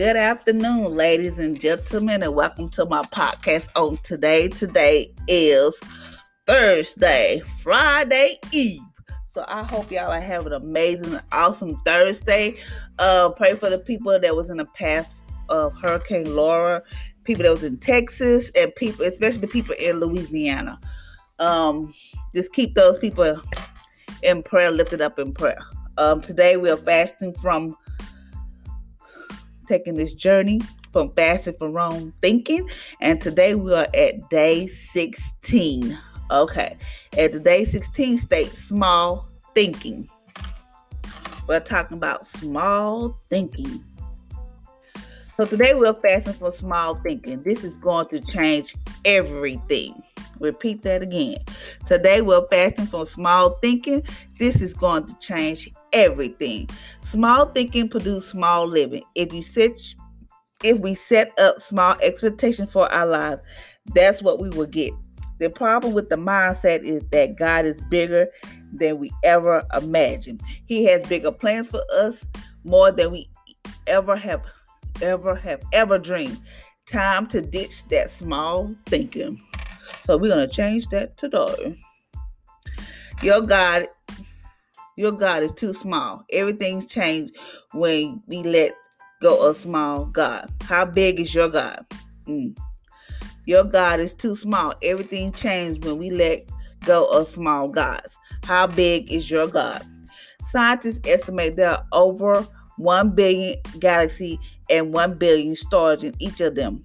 Good afternoon, ladies and gentlemen, and welcome to my podcast on today. Today is Thursday, Friday Eve. So I hope y'all are having an amazing, awesome Thursday. Uh, pray for the people that was in the path of Hurricane Laura, people that was in Texas, and people, especially the people in Louisiana. Um, just keep those people in prayer, lifted up in prayer. Um, today we are fasting from taking this journey from fasting from wrong thinking, and today we are at day 16. Okay, at the day 16 state small thinking. We're talking about small thinking. So today we're fasting for small thinking. This is going to change everything. Repeat that again. Today we're fasting from small thinking. This is going to change everything. Small thinking produce small living. If you set if we set up small expectations for our lives, that's what we will get. The problem with the mindset is that God is bigger than we ever imagined. He has bigger plans for us, more than we ever have ever have ever dreamed. Time to ditch that small thinking. So we're gonna change that today. Your God your God is too small. Everything's changed when we let go of small God. How big is your God? Mm. Your God is too small. Everything changed when we let go of small gods. How big is your God? Scientists estimate there are over 1 billion galaxies and 1 billion stars in each of them.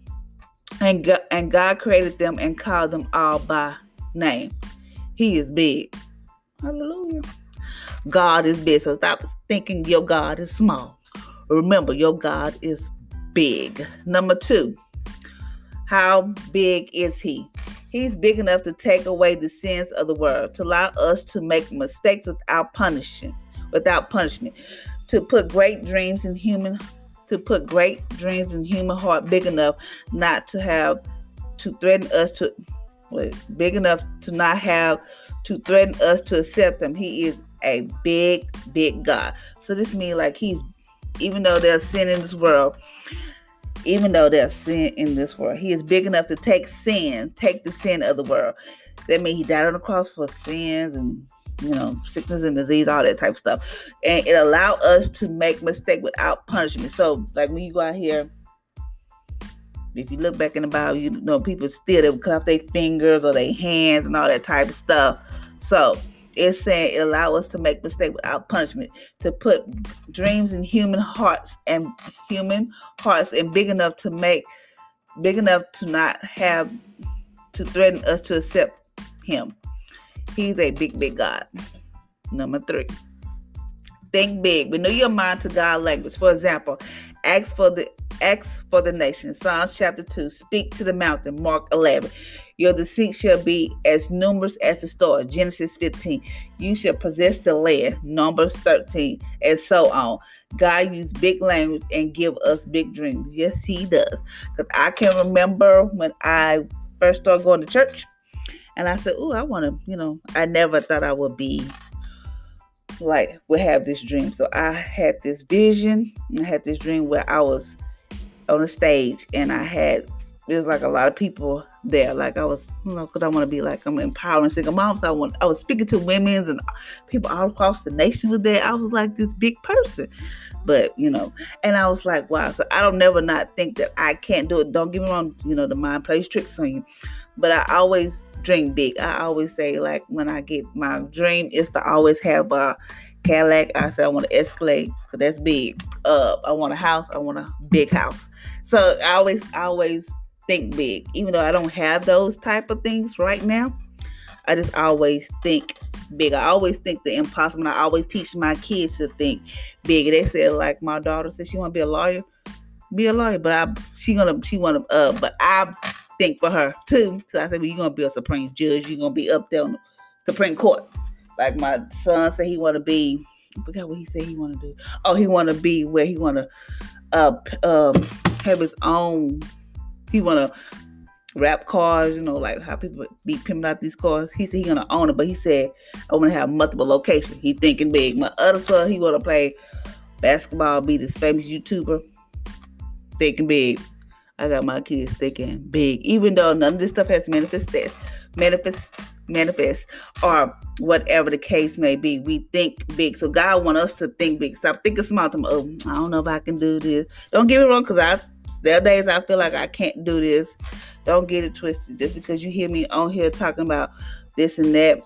And God, and God created them and called them all by name. He is big. Hallelujah. God is big. So stop thinking your God is small. Remember, your God is big. Number two, how big is He? He's big enough to take away the sins of the world, to allow us to make mistakes without punishment, without punishment, to put great dreams in human, to put great dreams in human heart big enough not to have to threaten us to big enough to not have to threaten us to accept them. He is a big, big God. So this means like he's even though there's sin in this world, even though there's sin in this world, he is big enough to take sin, take the sin of the world. That means he died on the cross for sins and you know, sickness and disease, all that type of stuff. And it allowed us to make mistake without punishment. So like when you go out here, if you look back in the Bible, you know people still they would cut off their fingers or their hands and all that type of stuff. So it's saying it allow us to make mistakes without punishment, to put dreams in human hearts and human hearts and big enough to make big enough to not have to threaten us to accept him. He's a big, big God. Number three. Think big. Renew your mind to God language. For example, ask for the ask for the nation. Psalms chapter 2. Speak to the mountain. Mark 11. Your descent shall be as numerous as the stars. Genesis 15. You shall possess the land. Numbers 13. And so on. God used big language and give us big dreams. Yes, He does. Because I can remember when I first started going to church. And I said, Oh, I want to, you know, I never thought I would be like, would have this dream. So I had this vision. I had this dream where I was on a stage and I had there's like a lot of people there. Like I was, you know, because I want to be like I'm empowering single moms. I want I was speaking to women and people all across the nation was there. I was like this big person, but you know, and I was like, wow. So I don't never not think that I can't do it. Don't get me wrong. You know, the mind plays tricks on you, but I always dream big. I always say like when I get my dream is to always have a Cadillac. I said I want to Escalade because that's big. Uh, I want a house. I want a big house. So I always, I always think big, even though I don't have those type of things right now. I just always think big. I always think the impossible. I always teach my kids to think big. They said like my daughter said she want to be a lawyer, be a lawyer, but I she gonna she want to uh, but I think for her too. So I said, well, you're gonna be a supreme judge. You're gonna be up there on the Supreme Court. Like my son said, he want to be. I forgot what he said he want to do. Oh, he want to be where he want to uh um have his own he wanna wrap cars, you know, like how people be pimping out these cars. He said he gonna own it, but he said I wanna have multiple locations. He thinking big. My other son, he wanna play basketball, be this famous YouTuber. thinking big. I got my kids thinking big, even though none of this stuff has manifested, manifest, manifest, or whatever the case may be. We think big, so God want us to think big. Stop thinking small. Oh, I don't know if I can do this. Don't get me wrong, because I there are days I feel like I can't do this. Don't get it twisted. Just because you hear me on here talking about this and that,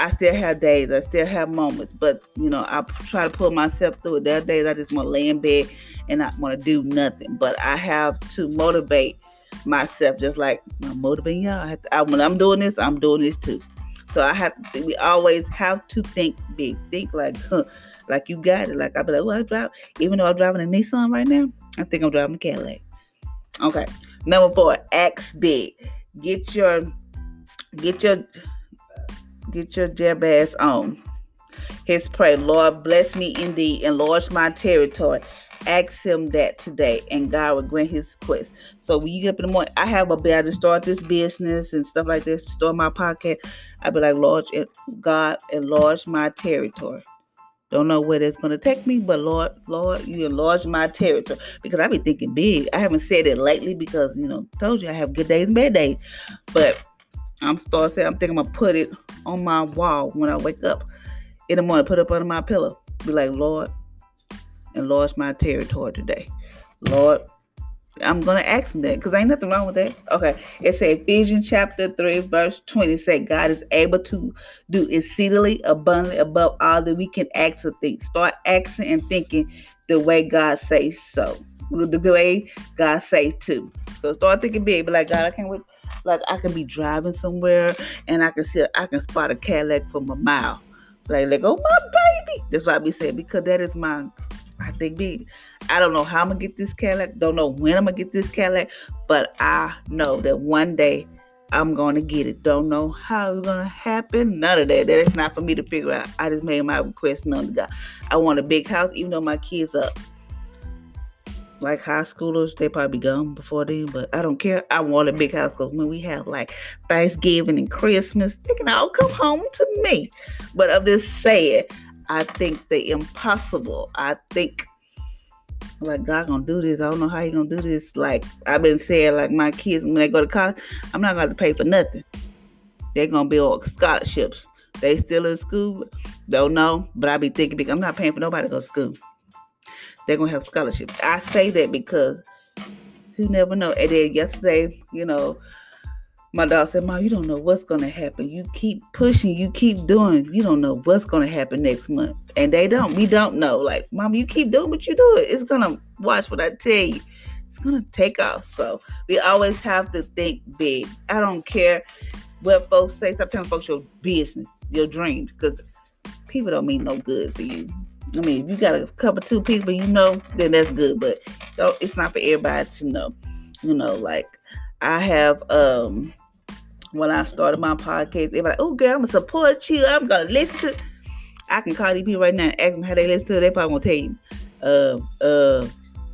I still have days. I still have moments. But you know, I try to pull myself through it. There are days I just want to lay in bed and not want to do nothing. But I have to motivate myself, just like I'm motivating y'all. To, I, when I'm doing this, I'm doing this too. So I have. We always have to think big. Think like, huh, like you got it. Like I be like, well, I drive. Even though I'm driving a Nissan right now, I think I'm driving a Cadillac. Okay. Number four, act big. Get your, get your, get your Jabez on. His pray, Lord, bless me indeed, enlarge my territory ask him that today and God will grant his quest. So when you get up in the morning, I have a bed to start this business and stuff like this, start my podcast. I be like, Lord, God, enlarge my territory. Don't know where that's gonna take me, but Lord, Lord, you enlarge my territory because I be thinking big. I haven't said it lately because you know, told you I have good days and bad days, but I'm starting saying I'm thinking I'm gonna put it on my wall when I wake up in the morning, put it up under my pillow. Be like, Lord, enlarge my territory today. Lord, I'm gonna ask him that because ain't nothing wrong with that. Okay, it says Ephesians chapter 3, verse 20 say God is able to do exceedingly abundantly above all that we can ask or think. Start asking and thinking the way God says so. The way God says to. So start thinking big, but like God, I can't wait. Like I can be driving somewhere and I can see I can spot a Cadillac from a mile. Like, like, oh my baby. That's what I be saying because that is my I think big. I don't know how I'm gonna get this Cadillac. Don't know when I'm gonna get this Cadillac, but I know that one day I'm gonna get it. Don't know how it's gonna happen. None of that. That is not for me to figure out. I just made my request known to God. I want a big house, even though my kids are like high schoolers. They probably gone before then, but I don't care. I want a big house because when we have like Thanksgiving and Christmas, they can all come home to me. But I'm just saying, I think the impossible. I think like God gonna do this. I don't know how he gonna do this. Like I've been saying, like my kids when they go to college, I'm not gonna pay for nothing. They're gonna be on scholarships. They still in school, don't know. But I be thinking, I'm not paying for nobody to go to school. They're gonna have scholarships. I say that because you never know. And then yesterday, you know, my dog said, Mom, you don't know what's to happen. You keep pushing, you keep doing. You don't know what's to happen next month. And they don't. We don't know. Like, Mom, you keep doing what you do. It's to, watch what I tell you. It's to take off. So we always have to think big. I don't care what folks say. Stop telling folks your business, your dreams, because people don't mean no good for you. I mean, if you got a couple, two people you know, then that's good. But it's not for everybody to know. You know, like I have um when I started my podcast, they were like, oh, girl, I'm to support you. I'm to listen to I can call these people right now and ask them how they listen to it. They probably to tell you. Uh, uh,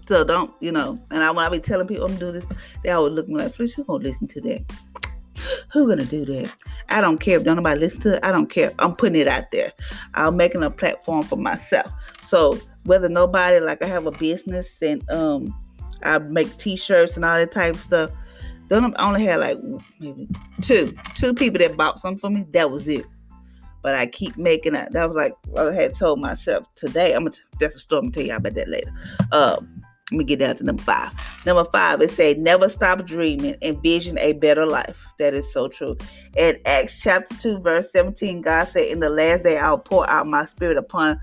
so don't, you know, and I, when I be telling people I'm this, they always look at me like, who going to listen to that? Who gonna do that? I don't care if don't nobody listen to it. I don't care. I'm putting it out there. I'm making a platform for myself. So whether nobody like I have a business and um I make t-shirts and all that type of stuff then I only had like maybe two, two people that bought something for me. That was it. But I keep making it. That was like I had told myself today. I'm gonna. That's a story. I'm gonna tell y'all about that later. Um, let me get down to number five. Number five, it said, never stop dreaming, envision a better life. That is so true. In Acts chapter 2, verse 17, God said, In the last day I'll pour out my spirit upon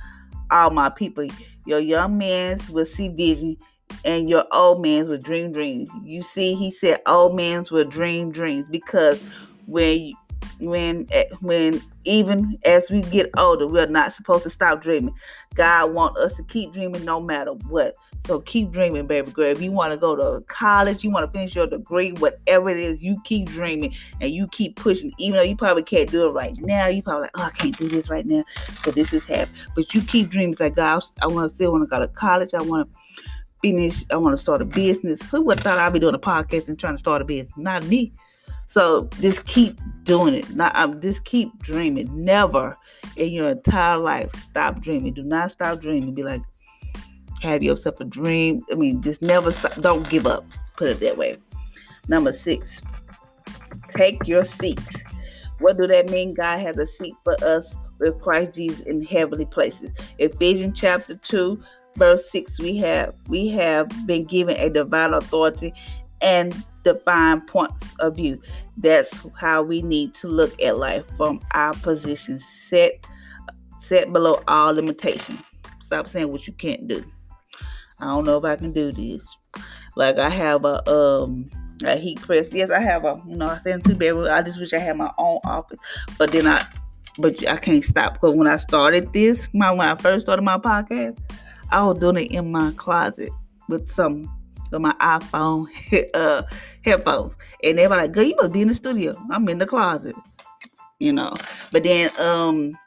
all my people. Your young men will see vision, and your old man's will dream dreams. You see, he said old man's will dream dreams because when when when even as we get older, we're not supposed to stop dreaming. God wants us to keep dreaming no matter what. So keep dreaming, baby girl. If you want to go to college, you want to finish your degree, whatever it is, you keep dreaming and you keep pushing. Even though you probably can't do it right now, you probably like, oh, I can't do this right now, but this is happening. But you keep dreaming. Like God, I want to still want to go to college. I want to finish. I want to start a business. Who would have thought I'd be doing a podcast and trying to start a business? Not me. So just keep doing it. Not um, just keep dreaming. Never in your entire life stop dreaming. Do not stop dreaming. Be like, have yourself a dream. I mean, just never stop. Don't give up. Put it that way. Number six, take your seat. What do that mean? God has a seat for us with Christ Jesus in heavenly places. Ephesians chapter 2, verse 6, we have we have been given a divine authority and divine points of view. That's how we need to look at life from our position set set below all limitation. Stop saying what you can't do. I don't know if I can do this. Like I have a um a heat press. Yes, I have a you know I stay in two bedroom. I just wish I had my own office, but then I but I can't stop because when I started this, my when I first started my podcast, I was doing it in my closet with some with my iPhone uh, headphones, and they were like, "Girl, you must be in the studio." I'm in the closet, you know. But then um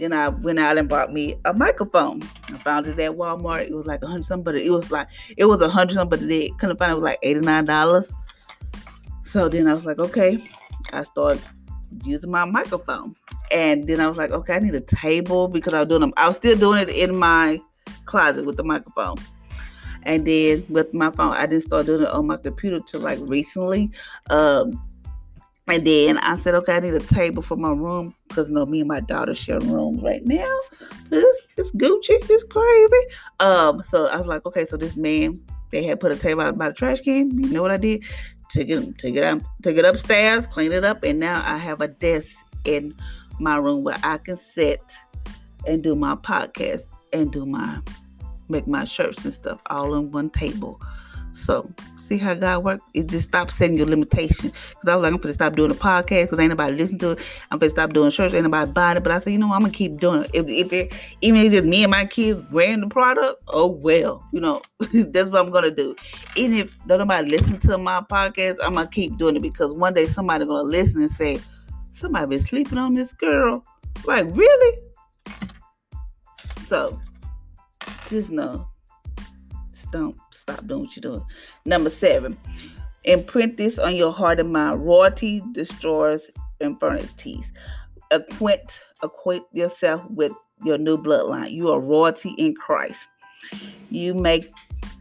then I went out and bought me a microphone. I found it at Walmart. It was like a hundred something, but it was like it was a hundred something, but they couldn't find it. it was like eighty nine dollars. So then I was like, okay. I started using my microphone, and then I was like, okay, I need a table because I was doing them. I was still doing it in my closet with the microphone. And then with my phone, I didn't start doing it on my computer till like recently. Um, and then I said, okay, I need a table for my room because you know me and my daughter share rooms right now. But it's, it's Gucci, it's crazy. Um, so I was like, okay, so this man they had put a table out by the trash can. You know what I did? Take it, take it up, take it upstairs, clean it up, and now I have a desk in my room where I can sit and do my podcast and do my make my shirts and stuff all on one table. So see how God works? It just stops setting your limitation. Because I was like, I'm gonna stop doing the podcast because ain't nobody listen to it. I'm gonna stop doing shirts, ain't nobody buying it. But I said, you know, I'm gonna keep doing it. If, if it even if it's just me and my kids wearing the product, oh well, you know, that's what I'm gonna do. Even if nobody listen to my podcast, I'm gonna keep doing it because one day somebody gonna listen and say, somebody been sleeping on this girl. Like really? So just know, don't stop doing what you're doing. Number seven, imprint this on your heart and mind. Royalty destroys infirmities. Acquaint, acquaint yourself with your new bloodline. You are royalty in Christ. You make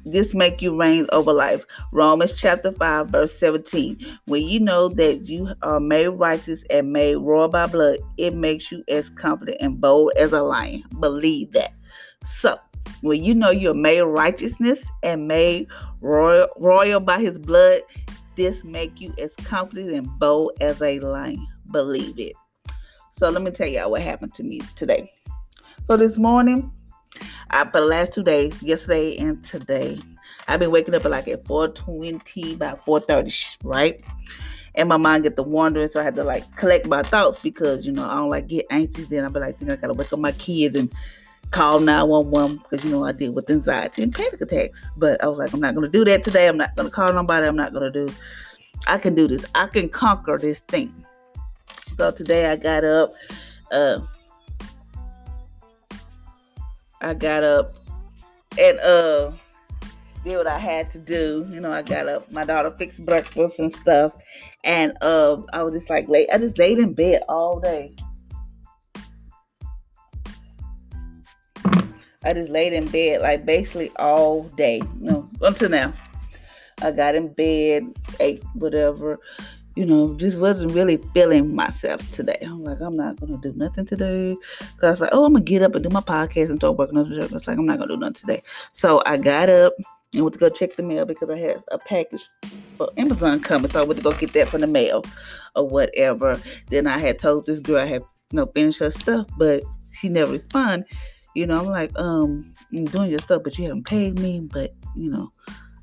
this make you reign over life. Romans chapter 5, verse 17. When you know that you are made righteous and made royal by blood, it makes you as confident and bold as a lion. Believe that. So when you know you're made righteousness and made royal, royal by his blood, this make you as confident and bold as a lion. Believe it. So let me tell y'all what happened to me today. So this morning, I, for the last two days, yesterday and today, I've been waking up at like at 420 by 430, right? And my mind get the wandering, so I had to like collect my thoughts because you know I don't like get anxious. Then I be like, think I gotta wake up my kids and call 911 because you know I deal with anxiety and panic attacks. But I was like, I'm not gonna do that today. I'm not gonna call nobody. I'm not gonna do. I can do this. I can conquer this thing. So today I got up. Uh, I got up and uh did what I had to do. You know, I got up. My daughter fixed breakfast and stuff, and uh, I was just like late. I just laid in bed all day. I just laid in bed like basically all day, you know, until now. I got in bed, ate whatever, you know, just wasn't really feeling myself today. I'm like, I'm not gonna do nothing today. Cause I was like, oh, I'm gonna get up and do my podcast and start working on the It's like I'm not gonna do nothing today. So I got up and went to go check the mail because I had a package for Amazon coming. So I went to go get that from the mail or whatever. Then I had told this girl I had you know finished her stuff, but she never responded. You know, I'm like, um, I'm doing your stuff, but you haven't paid me. But you know,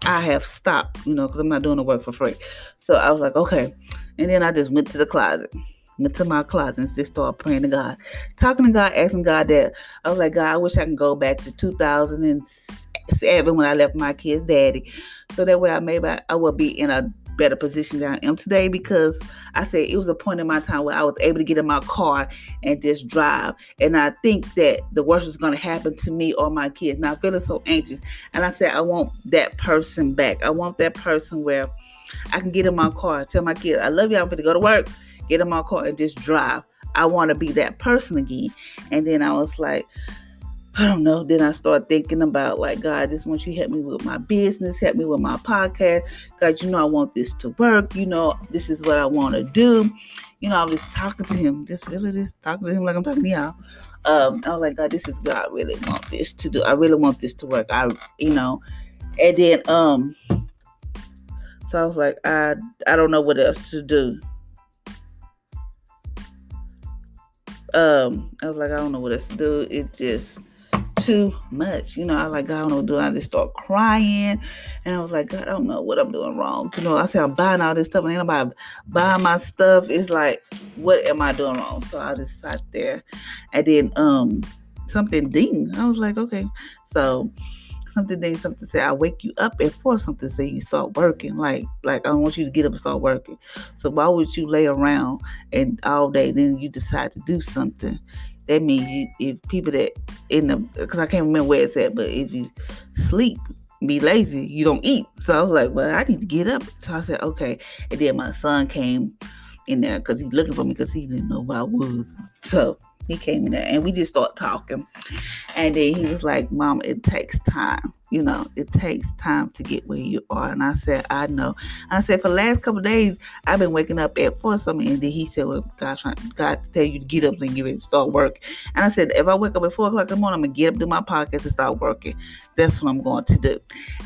I have stopped. You know, because I'm not doing the work for free. So I was like, okay. And then I just went to the closet, went to my closet, and just started praying to God, talking to God, asking God that I was like, God, I wish I can go back to 2007 when I left my kid's daddy, so that way I maybe I would be in a better position than I am today because I said it was a point in my time where I was able to get in my car and just drive. And I think that the worst was going to happen to me or my kids. Now I'm feeling so anxious. And I said, I want that person back. I want that person where I can get in my car, tell my kids, I love you, I'm going to go to work, get in my car and just drive. I want to be that person again. And then I was like, I don't know. Then I start thinking about like God, just want you help me with my business, help me with my podcast. God, you know I want this to work. You know this is what I want to do. You know I was talking to him, just really just talking to him like I'm talking to y'all. Um, I was like, God, this is what I really want this to do. I really want this to work. I, you know, and then um, so I was like, I I don't know what else to do. Um, I was like, I don't know what else to do. It just too much. You know, I like, God, I don't know what to do. I just start crying. And I was like, God, I don't know what I'm doing wrong. You know, I said I'm buying all this stuff and anybody buying my stuff. It's like, what am I doing wrong? So I just sat there and then um something ding. I was like, okay. So something ding, something say I wake you up at four, something say you start working. Like like I want you to get up and start working. So why would you lay around and all day then you decide to do something? That means you if people that in the because I can't remember where it's at, but if you sleep, be lazy, you don't eat. So I was like, well, I need to get up. So I said, okay. And then my son came in there because he's looking for me because he didn't know where I was. So he came in there and we just started talking. And then he was like, Mom, it takes time. You know, it takes time to get where you are. And I said, I know. I said, for the last couple days, I've been waking up at four something. And then he said, Well, God, God tell you to get up and get ready to start work. And I said, if I wake up at four o'clock in the morning, I'm gonna get up, do my podcast, and start working. That's what I'm going to do.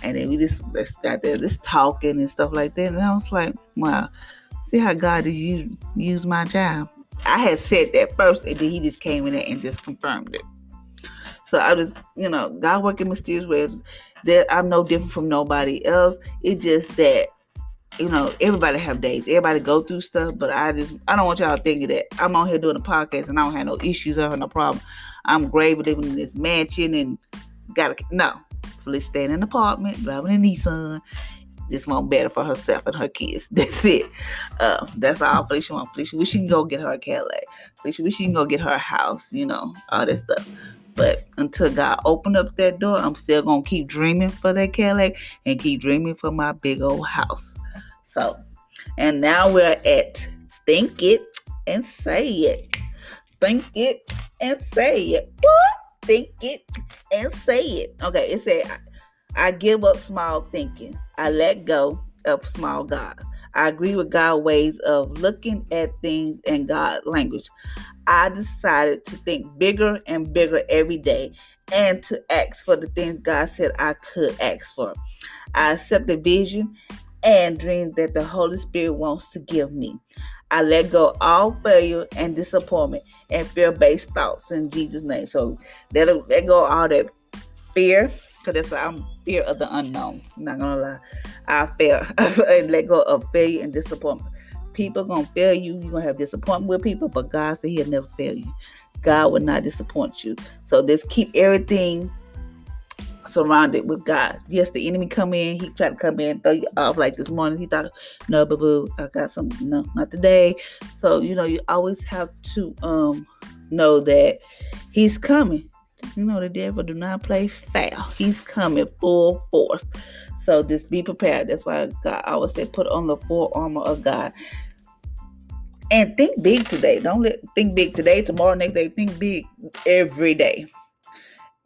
And then we just, got there, just talking and stuff like that. And I was like, Wow, see how God has used, used my job. I had said that first, and then he just came in there and just confirmed it. So I was, you know, God working mysterious ways. That I'm no different from nobody else. It's just that, you know, everybody have days. Everybody go through stuff, but I just I don't want y'all thinking that I'm on here doing a podcast and I don't have no issues or no problem. I'm great living in this mansion and gotta no. Felicia stay in an apartment, driving a Nissan. This one better for herself and her kids. That's it. Uh, that's all Felicia want. Felicia wish she can go get her a Cadillac. Felicia wish she can go get her a house, you know, all that stuff. But until God opened up that door, I'm still gonna keep dreaming for that Cadillac and keep dreaming for my big old house. So, and now we're at think it and say it. Think it and say it. Think it and say it. Okay, it said I give up small thinking. I let go of small God. I agree with God's ways of looking at things and God language. I decided to think bigger and bigger every day and to ask for the things God said I could ask for. I accept the vision and dreams that the Holy Spirit wants to give me. I let go all failure and disappointment and fear-based thoughts in Jesus' name. So let, let go all that fear, because that's what I'm fear of the unknown. I'm not gonna lie. I fear and let go of failure and disappointment. People gonna fail you. You're gonna have disappointment with people, but God said He'll never fail you. God will not disappoint you. So just keep everything surrounded with God. Yes, the enemy come in. He tried to come in, throw you off like this morning. He thought, no, boo boo, I got some. No, not today. So you know, you always have to um know that He's coming. You know, the devil do not play fair. He's coming full force. So just be prepared. That's why God I always say put on the full armor of God. And think big today. Don't let think big today, tomorrow, next day. Think big every day.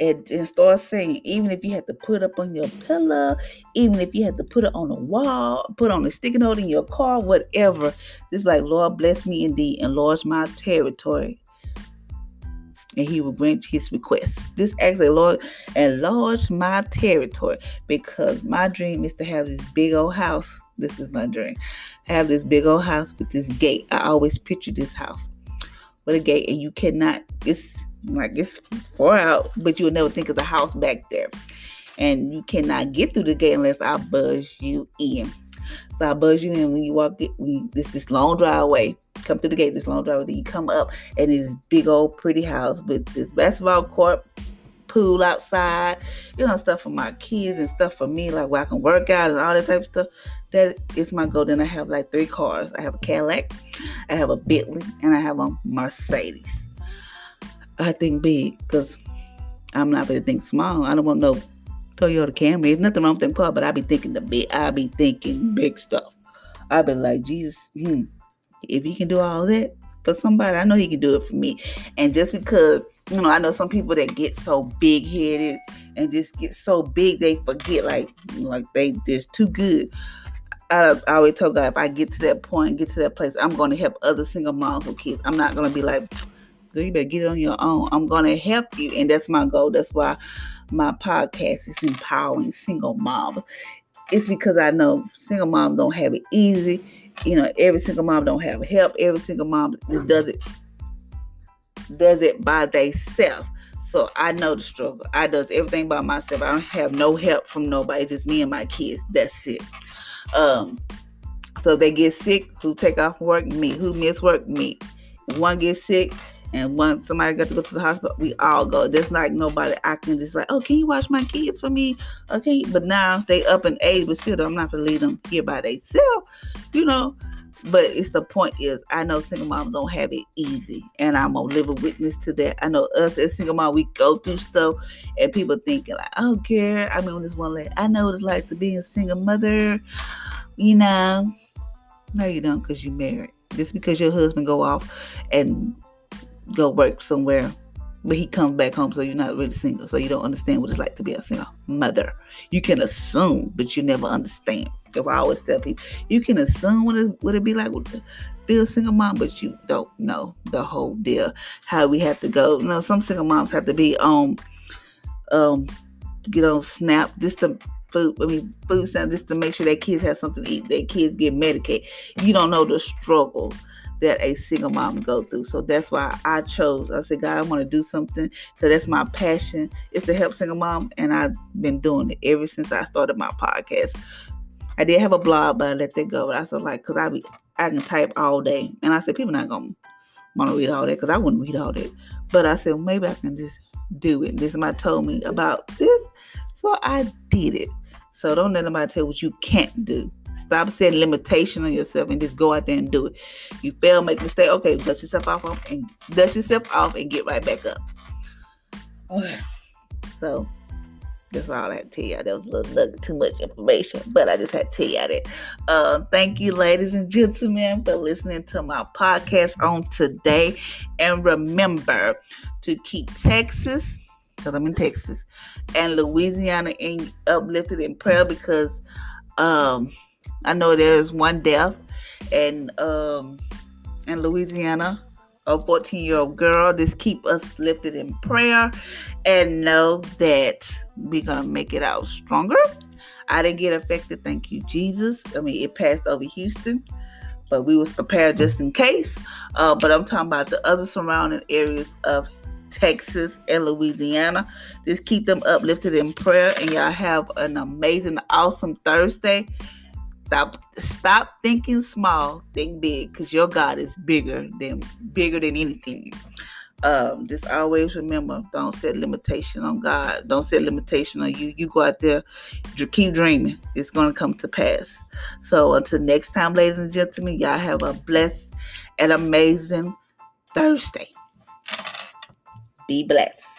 And, and start saying, even if you had to put up on your pillow, even if you had to put it on a wall, put on a sticky note in your car, whatever. Just like, Lord, bless me indeed, enlarge my territory and he will grant his request. This actually, Lord, enlarge my territory because my dream is to have this big old house. This is my dream. Have this big old house with this gate. I always picture this house with a gate, and you cannot, it's like it's far out, but you'll never think of the house back there. And you cannot get through the gate unless I buzz you in. So I buzz you in when you walk it. We this this long driveway. Come through the gate, this long driveway. Then you come up and this big old pretty house with this basketball court, pool outside, you know, stuff for my kids and stuff for me, like where I can work out and all that type of stuff. That is my goal. Then I have like three cars. I have a Cadillac, I have a Bentley, and I have a Mercedes. I think big because I'm not going to think small. I don't want no Toyota Camry. There's nothing wrong with them car, but I be thinking the big. I be thinking big stuff. I be like, Jesus, hmm, if he can do all that for somebody, I know he can do it for me. And just because you know, I know some people that get so big headed and just get so big they forget like like they just too good. I, I always told God if I get to that point, get to that place, I'm going to help other single moms with kids. I'm not going to be like, girl, you better get it on your own. I'm going to help you, and that's my goal. That's why my podcast is empowering single moms. It's because I know single moms don't have it easy. You know, every single mom don't have help. Every single mom just does it does it by themselves. So I know the struggle. I does everything by myself. I don't have no help from nobody. It's Just me and my kids. That's it. Um, so they get sick, who take off work? Me. Who miss work? Me. One gets sick, and once somebody got to go to the hospital. We all go. There's like nobody I can just like, oh, can you watch my kids for me? Okay, but now they up in age, but still, I'm not gonna leave them here by themselves. You know. But it's the point is, I know single moms don't have it easy, and I'm gonna live a witness to that. I know us as single moms, we go through stuff, and people thinking like, oh, I don't care. I mean, this one like, I know what it's like to be a single mother you know, no, you don't because you married. Just because your husband go off and go work somewhere, but he comes back home, so you're not really single. So you don't understand what it's like to be a single mother. You can assume, but you never understand. If I always tell people, you can assume what it would it be like to be a single mom, but you don't know the whole deal. How we have to go. You know, some single moms have to be on um get on Snap just to food, I mean, food stamps just to make sure their kids have something to eat. Their kids get medicated. You don't know the struggle that a single mom go through. So that's why I chose. I said, God, I want to do something because that's my passion is to help single mom, and I've been doing it ever since I started my podcast. I did have a blog, but I let that go. But I said, like, because I be I can type all day, and I said people not gonna want to read all that because I wouldn't read all that. But I said well, maybe I can just do it. This somebody told me about this, so I did it. So don't let nobody tell what you can't do. Stop setting limitation on yourself and just go out there and do it. You fail, make a mistake. Okay, dust yourself off and dust yourself off and get right back up. Okay. So that's all I had to tell you. That was a little nugget, too much information, but I just had to tell you that. Uh, thank you, ladies and gentlemen, for listening to my podcast on today. And remember to keep Texas because I'm in Texas, and Louisiana in uplifted in prayer because um, I know there's one death and um, in Louisiana, a 14 year old girl. Just keep us lifted in prayer and know that we're gonna make it out stronger. I didn't get affected, thank you, Jesus. I mean, it passed over Houston, but we was prepared just in case. Uh, but I'm talking about the other surrounding areas of Texas, and Louisiana. Just keep them uplifted in prayer, and y'all have an amazing, awesome Thursday. Stop, stop thinking small, think big, because your God is bigger than bigger than anything. Um, just always remember, don't set limitation on God. Don't set limitation on you. You go out there, keep dreaming. It's to come to pass. So until next time, ladies and gentlemen, y'all have a blessed and amazing Thursday. Be blessed.